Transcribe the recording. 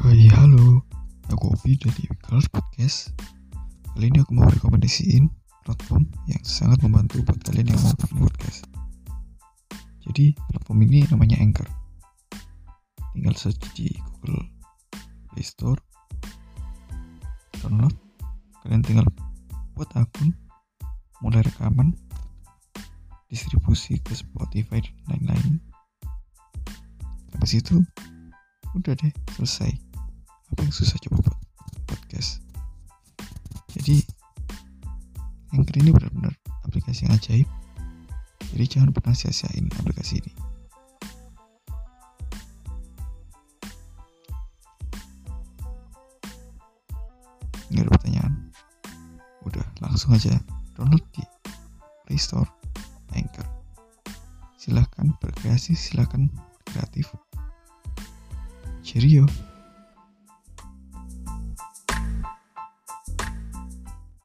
Hai halo, aku Obi dari Colors Podcast. Kali ini aku mau rekomendasiin platform yang sangat membantu buat kalian yang mau bikin podcast. Jadi platform ini namanya Anchor. Tinggal search di Google Play Store. Download. Kalian tinggal buat akun Mulai rekaman Distribusi ke Spotify dan lain-lain. Habis itu udah deh selesai apa yang susah coba buat podcast? Jadi Anchor ini benar-benar aplikasi yang ajaib. Jadi jangan pernah sia-siain aplikasi ini. Nggak ada pertanyaan? Udah langsung aja download di Play Store Anchor. Silahkan berkreasi silahkan kreatif. Cheerio